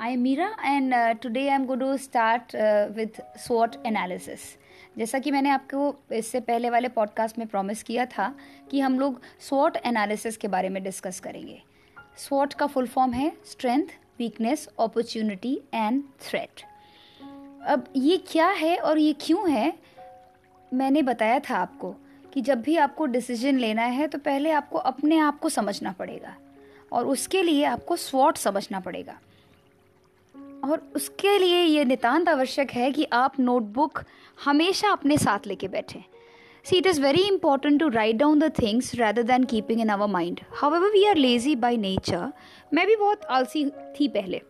I am Meera and uh, I am to start uh, with SWOT analysis. जैसा कि मैंने आपको इससे पहले वाले पॉडकास्ट में प्रॉमिस किया था कि हम लोग स्वॉट एनालिसिस के बारे में डिस्कस करेंगे। स्वॉट का फुल फॉर्म है strength weakness opportunity and threat अब ये क्या है और ये क्यों है? मैंने बताया था आपको कि जब भी आपको डिसीज़न लेना है तो पहले आपको अपने आप को समझना पड़ेगा और उसके लिए आपको स्वॉट समझना पड़ेगा। और उसके लिए ये नितांत आवश्यक है कि आप नोटबुक हमेशा अपने साथ लेके बैठें। See it is very important to write down the things rather than keeping in our mind however we are lazy by nature मैं भी बहुत आलसी थी पहले।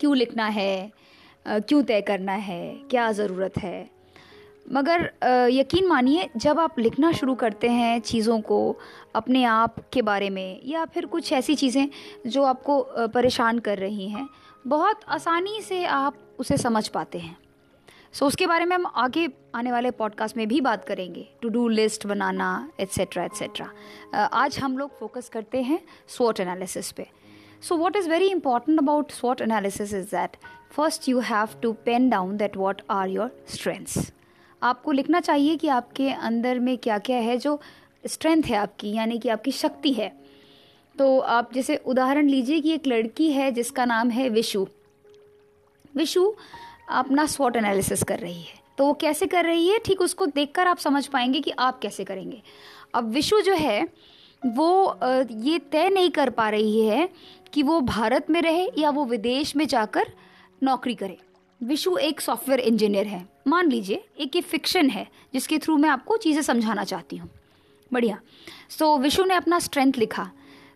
क्यों लिखना है? क्यों तय करना है? क्या ज़रूरत है? मगर यकीन मानिए, जब आप लिखना शुरू करते हैं चीज़ों को अपने आप के बारे में, या फिर कुछ ऐसी चीज़ें जो आपको परेशान कर रही हैं बहुत आसानी से आप उसे समझ पाते हैं। सो so, उसके बारे में हम आगे आने वाले पॉडकास्ट में भी बात करेंगे। टू डू लिस्ट बनाना एट्सेट्रा एट्सेट्रा आज हम लोग फोकस करते हैं स्वॉट एनालिसिस पे। So what is very important about स्वॉट analysis is that first you have to pen down that what are your strengths आपको लिखना चाहिए कि आपके अंदर में क्या क्या है जो स्ट्रेंथ है आपकी यानी कि आपकी शक्ति है। तो आप जैसे उदाहरण लीजिए कि एक लड़की है जिसका नाम है विशु। विशु अपना स्वॉट एनालिसिस कर रही है। तो वो कैसे कर रही है? ठीक उसको देखकर आप समझ पाएँगे कि आप कैसे करेंगे। अब विशु जो है वो ये तय नहीं कर पा रही है कि वो भारत में रहे या वो विदेश में जाकर नौकरी करे। विशु एक सॉफ्टवेयर इंजीनियर है। मान लीजिए एक ये फिक्शन है जिसके थ्रू मैं आपको चीज़ें समझाना चाहती हूँ। बढ़िया। सो so, विशु ने अपना स्ट्रेंथ लिखा।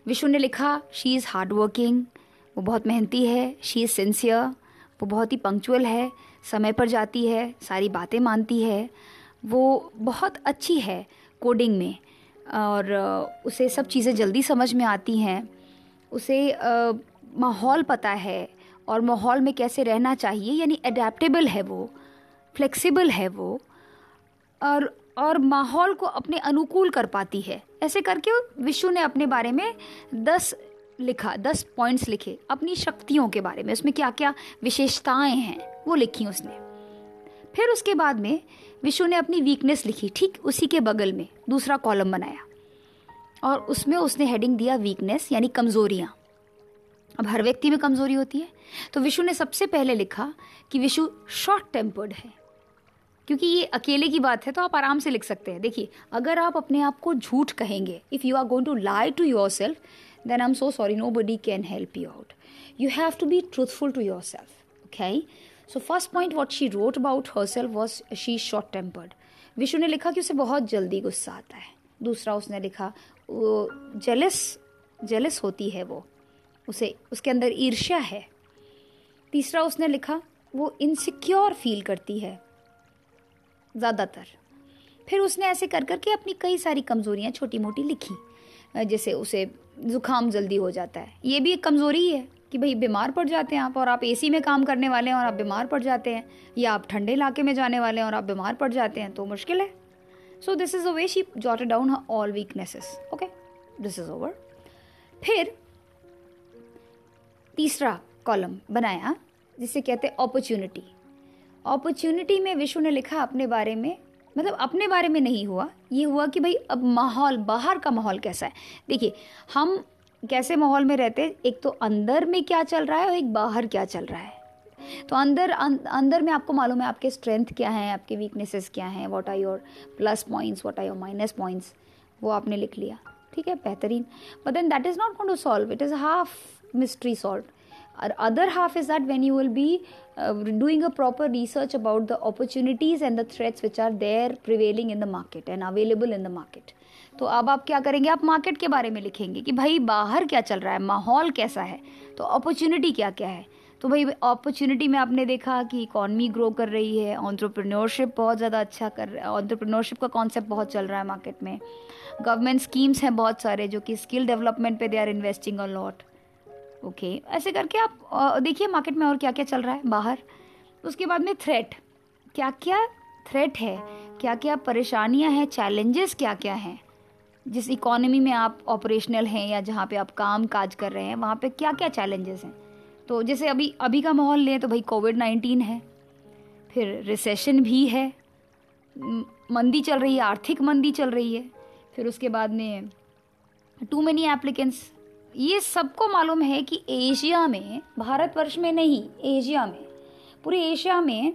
विशु ने लिखा शी इज़ हार्ड वर्किंग वो बहुत मेहनती है शी इज़ सिंसियर वो बहुत ही पंक्चुअल है, समय पर जाती है, सारी बातें मानती है। वो बहुत अच्छी है कोडिंग में और उसे सब चीज़ें जल्दी समझ में आती हैं। उसे माहौल पता है और माहौल में कैसे रहना चाहिए, यानी अडेप्टेबल है वो फ्लेक्सिबल है वो। और और माहौल को अपने अनुकूल कर पाती है। ऐसे करके विशु ने अपने बारे में दस लिखा, दस पॉइंट्स लिखे, अपनी शक्तियों के बारे में। उसमें क्या क्या विशेषताएँ हैं, वो लिखी उसने। फिर उसके बाद में विशु ने अपनी वीकनेस लिखी, ठीक उसी के बगल में, दूसरा कॉलम बनाया। और उसमें उसने हेडिंग दिया वीकनेस यानी कमजोरियाँ। अब हर व्यक्ति में कमज़ोरी होती है। तो विशु ने सबसे पहले लिखा कि विशु शॉर्ट टेम्पर्ड है। क्योंकि ये अकेले की बात है तो आप आराम से लिख सकते हैं। देखिए, अगर आप अपने आप को झूठ कहेंगे if you are going to lie to yourself then I am so sorry nobody can help you out you have to be truthful to yourself okay so first point what she wrote about herself was she short tempered Vishu ने लिखा कि उसे बहुत जल्दी गुस्सा आता है। दूसरा उसने लिखा, वो जेलस जेलस होती है वो। उसे, उसके अंदर ईर्ष्या है। तीसरा उसने लिखा, वो इनसिक्योर फील करती है। ज़्यादातर। फिर उसने ऐसे कर कर के अपनी कई सारी कमज़ोरियाँ छोटी मोटी लिखी जैसे उसे ज़ुकाम जल्दी हो जाता है। ये भी एक कमज़ोरी है कि भाई बीमार पड़ जाते हैं आप और आप एसी में काम करने वाले हैं और आप बीमार पड़ जाते हैं, या आप ठंडे इलाके में जाने वाले हैं और आप बीमार पड़ जाते हैं तो मुश्किल है। So this is a way she jot down all weaknesses okay this is over फिर तीसरा कॉलम बनाया, जिसे कहते हैं अपॉर्चुनिटी अपॉर्चुनिटी में विश्व ने लिखा अपने बारे में मतलब अपने बारे में नहीं हुआ ये हुआ कि भाई अब माहौल बाहर का माहौल कैसा है? देखिए हम कैसे माहौल में रहते हैं? एक तो अंदर में क्या चल रहा है और एक बाहर क्या चल रहा है? तो अंदर अं, अंदर में आपको मालूम है आपके स्ट्रेंथ क्या हैं आपके वीकनेसेस क्या हैं what are your plus points what are your minus points वो आपने लिख लिया ठीक है? बेहतरीन। But then that is not going to solve it is half mystery solved. Other half is that when you will be uh, doing a proper research about the opportunities and the threats which are there prevailing in the market and available in the market. तो अब आप क्या करेंगे? आप market के बारे में लिखेंगे कि भाई बाहर क्या चल रहा है? माहौल कैसा है? तो अपॉर्चुनिटी क्या क्या है? तो भाई अपॉर्चुनिटी में आपने देखा कि इकॉनमी ग्रो कर रही है ऑन्ट्रप्रनोरशिप बहुत ज़्यादा अच्छा कर रहा है ऑन्ट्रप्रनोरशिप का कॉन्सेप्ट बहुत चल रहा है मार्केट में। गवर्नमेंट स्कीम्स हैं बहुत सारे जो कि स्किल डेवलपमेंट पे they are investing a lot okay okay. ऐसे करके आप देखिए मार्केट में और क्या क्या चल रहा है बाहर। उसके बाद में थ्रेट क्या क्या थ्रेट है? क्या क्या परेशानियाँ हैं? चैलेंजेस क्या क्या हैं? जिस इकोनॉमी में आप ऑपरेशनल हैं या जहाँ पे आप काम काज कर रहे हैं, वहाँ पे क्या क्या चैलेंजेस हैं? तो जैसे अभी अभी का माहौल लें तो भाई कोविड नाइन्टीन है, फिर रिसेशन भी है मंदी चल रही है, आर्थिक मंदी चल रही है, फिर उसके बाद में टू मेनी एप्लीकेंट्स ये सबको मालूम है कि एशिया में भारतवर्ष में नहीं एशिया में पूरे एशिया में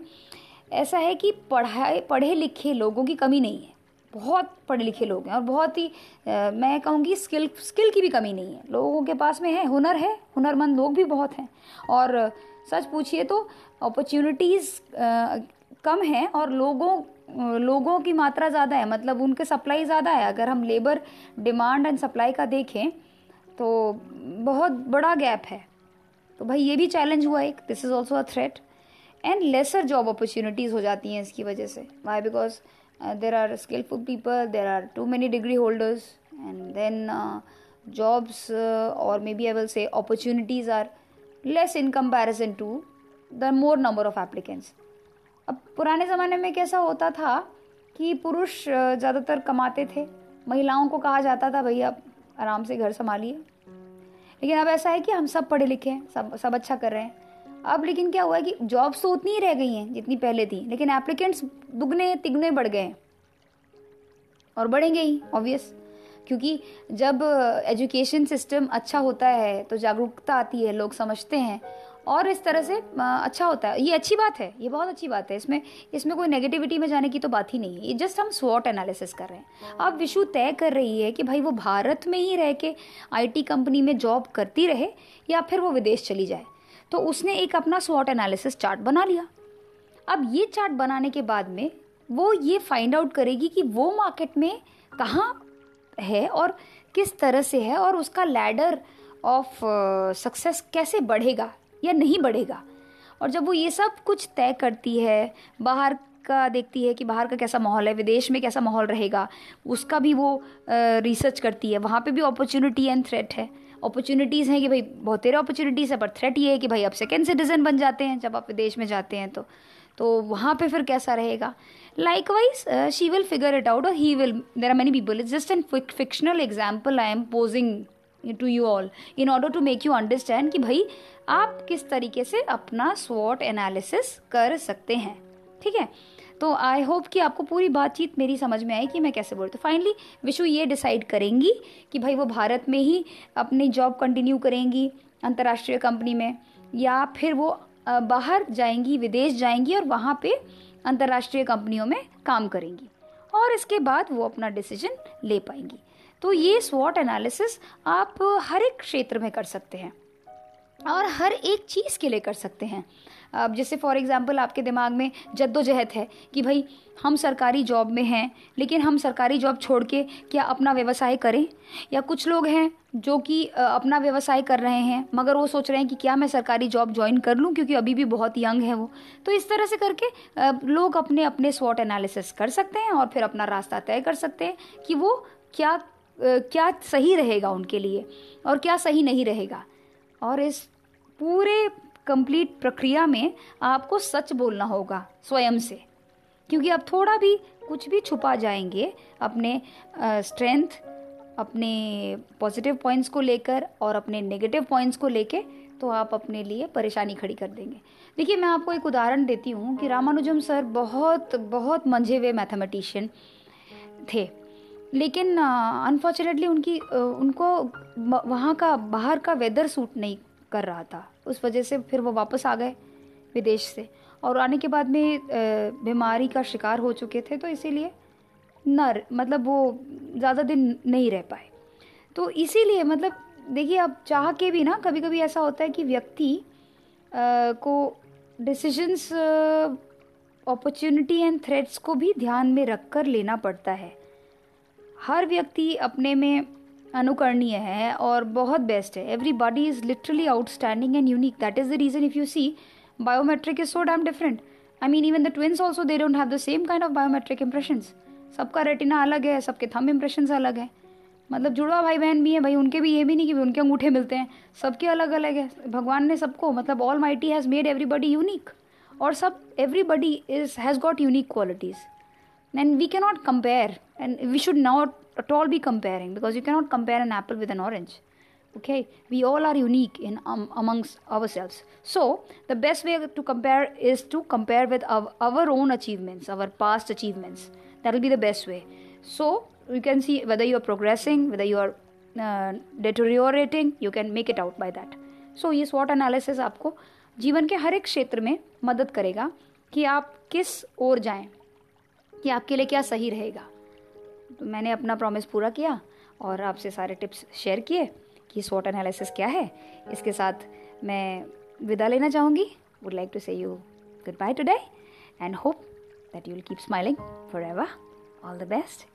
ऐसा है कि पढ़ाए पढ़े लिखे लोगों की कमी नहीं है। बहुत पढ़े लिखे लोग हैं और बहुत ही आ, मैं कहूँगी स्किल स्किल की भी कमी नहीं है। लोगों के पास में है हुनर है हुनरमंद लोग भी बहुत हैं। और सच पूछिए तो अपॉर्चुनिटीज़ कम है और लोगों लोगों की मात्रा ज़्यादा है। मतलब उनके सप्लाई ज़्यादा है। अगर हम लेबर डिमांड एंड सप्लाई का देखें तो बहुत बड़ा गैप है। तो भाई ये भी चैलेंज हुआ एक। This is also a threat and lesser job opportunities हो जाती हैं इसकी वजह से। Why because there are skillful people there are too many degree holders and then jobs और maybe I will say opportunities are less in comparison to the more number of applicants अब पुराने ज़माने में कैसा होता था कि पुरुष ज़्यादातर कमाते थे। महिलाओं को कहा जाता था, भैया आराम से घर संभालिए। लेकिन अब ऐसा है कि हम सब पढ़े लिखे हैं, सब सब अच्छा कर रहे हैं। अब लेकिन क्या हुआ है कि जॉब्स तो उतनी ही रह गई हैं जितनी पहले थी, लेकिन एप्लीकेंट्स दुगने, तिगने बढ़ गए हैं। और बढ़ेंगे ही ऑब्वियस क्योंकि जब एजुकेशन सिस्टम अच्छा होता है तो जागरूकता आती है, लोग समझते हैं। और इस तरह से अच्छा होता है। ये अच्छी बात है ये बहुत अच्छी बात है। इसमें इसमें कोई नेगेटिविटी में जाने की तो बात ही नहीं है। ये जस्ट हम स्वॉट एनालिसिस कर रहे हैं। अब विशु तय कर रही है कि भाई वो भारत में ही रह के आईटी कंपनी में जॉब करती रहे या फिर वो विदेश चली जाए। तो उसने एक अपना स्वॉट एनालिसिस चार्ट बना लिया। अब ये चार्ट बनाने के बाद में वो ये फाइंड आउट करेगी कि वो मार्केट में कहाँ है और किस तरह से है और उसका लैडर ऑफ़ सक्सेस कैसे बढ़ेगा। या नहीं बढ़ेगा। और जब वो ये सब कुछ तय करती है, बाहर का देखती है कि बाहर का कैसा माहौल है, विदेश में कैसा माहौल रहेगा, उसका भी वो रिसर्च करती है। वहाँ पे भी अपॉर्चुनिटी एंड थ्रेट है। अपॉर्चुनिटीज़ हैं कि भाई, बहुत तेरे अपॉर्चुनिटीज़ है, पर थ्रेट ये है कि भाई आप सेकेंड सिटीजन बन जाते हैं जब आप विदेश में जाते हैं तो। तो वहाँ पे फिर कैसा रहेगा? Likewise she will figure it out और he will there are many people it's just an fictional example I am posing to you all in order to make you understand कि भाई, आप किस तरीके से अपना स्वॉट एनालिसिस कर सकते हैं। ठीक है? तो आई होप कि आपको पूरी बातचीत मेरी समझ में आई कि मैं कैसे बोलती हूँ। फाइनली विशु ये डिसाइड करेंगी कि भाई, वो भारत में ही अपनी जॉब कंटिन्यू करेंगी अंतर्राष्ट्रीय कंपनी में, या फिर वो बाहर जाएँगी, विदेश जाएँगी और वहाँ पे अंतर्राष्ट्रीय कंपनियों में काम करेंगी। और इसके बाद वो अपना डिसीज़न ले पाएँगी। तो ये स्वॉट एनालिसिस आप हर एक क्षेत्र में कर सकते हैं और हर एक चीज़ के लिए कर सकते हैं। अब जैसे फॉर एग्ज़ाम्पल आपके दिमाग में जद्दोजहद है कि भाई हम सरकारी जॉब में हैं, लेकिन हम सरकारी जॉब छोड़ के क्या अपना व्यवसाय करें? या कुछ लोग हैं जो कि अपना व्यवसाय कर रहे हैं, मगर वो सोच रहे हैं कि क्या मैं सरकारी जॉब ज्वाइन कर लूँ क्योंकि अभी भी बहुत यंग है वो। तो इस तरह से करके लोग अपने अपने स्वॉट एनालिसिस कर सकते हैं और फिर अपना रास्ता तय कर सकते हैं कि वो क्या क्या सही रहेगा उनके लिए और क्या सही नहीं रहेगा? और इस पूरे कंप्लीट प्रक्रिया में आपको सच बोलना होगा, स्वयं से। क्योंकि आप थोड़ा भी कुछ भी छुपा जाएँगे अपने स्ट्रेंथ अपने पॉजिटिव पॉइंट्स को लेकर और अपने नेगेटिव पॉइंट्स को लेकर तो आप अपने लिए परेशानी खड़ी कर देंगे। देखिए, मैं आपको एक उदाहरण देती हूँ कि रामानुजम सर बहुत बहुत मंझे हुए मैथमेटिशियन थे। लेकिन अनफॉर्चुनेटली उनकी उनको वहाँ का, बाहर का वेदर सूट नहीं कर रहा था। उस वजह से फिर वो वापस आ गए विदेश से। और आने के बाद में बीमारी का शिकार हो चुके थे तो इसीलिए न मतलब वो ज़्यादा दिन नहीं रह पाए। तो इसीलिए मतलब देखिए अब चाह के भी ना कभी कभी ऐसा होता है कि व्यक्ति को डिसीजंस अपॉर्चुनिटी एंड थ्रेट्स को भी ध्यान में रख कर लेना पड़ता है। हर व्यक्ति अपने में अनुकरणीय है और बहुत बेस्ट है। Everybody is literally outstanding and unique that is the reason if you see biometric is so damn different I mean even the twins also they don't have the same kind of biometric impression सबका retina अलग है, सबके थम impression अलग है। मतलब जुड़वा भाई बहन भी हैं, भाई, उनके भी ये भी नहीं कि उनके अंगूठे मिलते हैं। सबके अलग अलग है। भगवान ने सबको मतलब almighty has made everybody unique और सब everybody is has got unique qualities and we cannot compare and we should not at all be comparing because you cannot compare an apple with an orange okay we all are unique in um, amongst ourselves so the best way to compare is to compare with our, our own achievements our past achievements that will be the best way so you can see whether you are progressing whether you are uh, deteriorating you can make it out by that so ये SWOT analysis आपको जीवन के हर एक क्षेत्र में मदद करेगा कि आप किस ओर जाएं कि आपके लिए क्या सही रहेगा। तो मैंने अपना प्रॉमिस पूरा किया और आपसे सारे टिप्स शेयर किए कि स्वॉट एनालिसिस क्या है। इसके साथ मैं विदा लेना चाहूँगी। Would like to say you goodbye today and hope that you will keep smiling forever all the best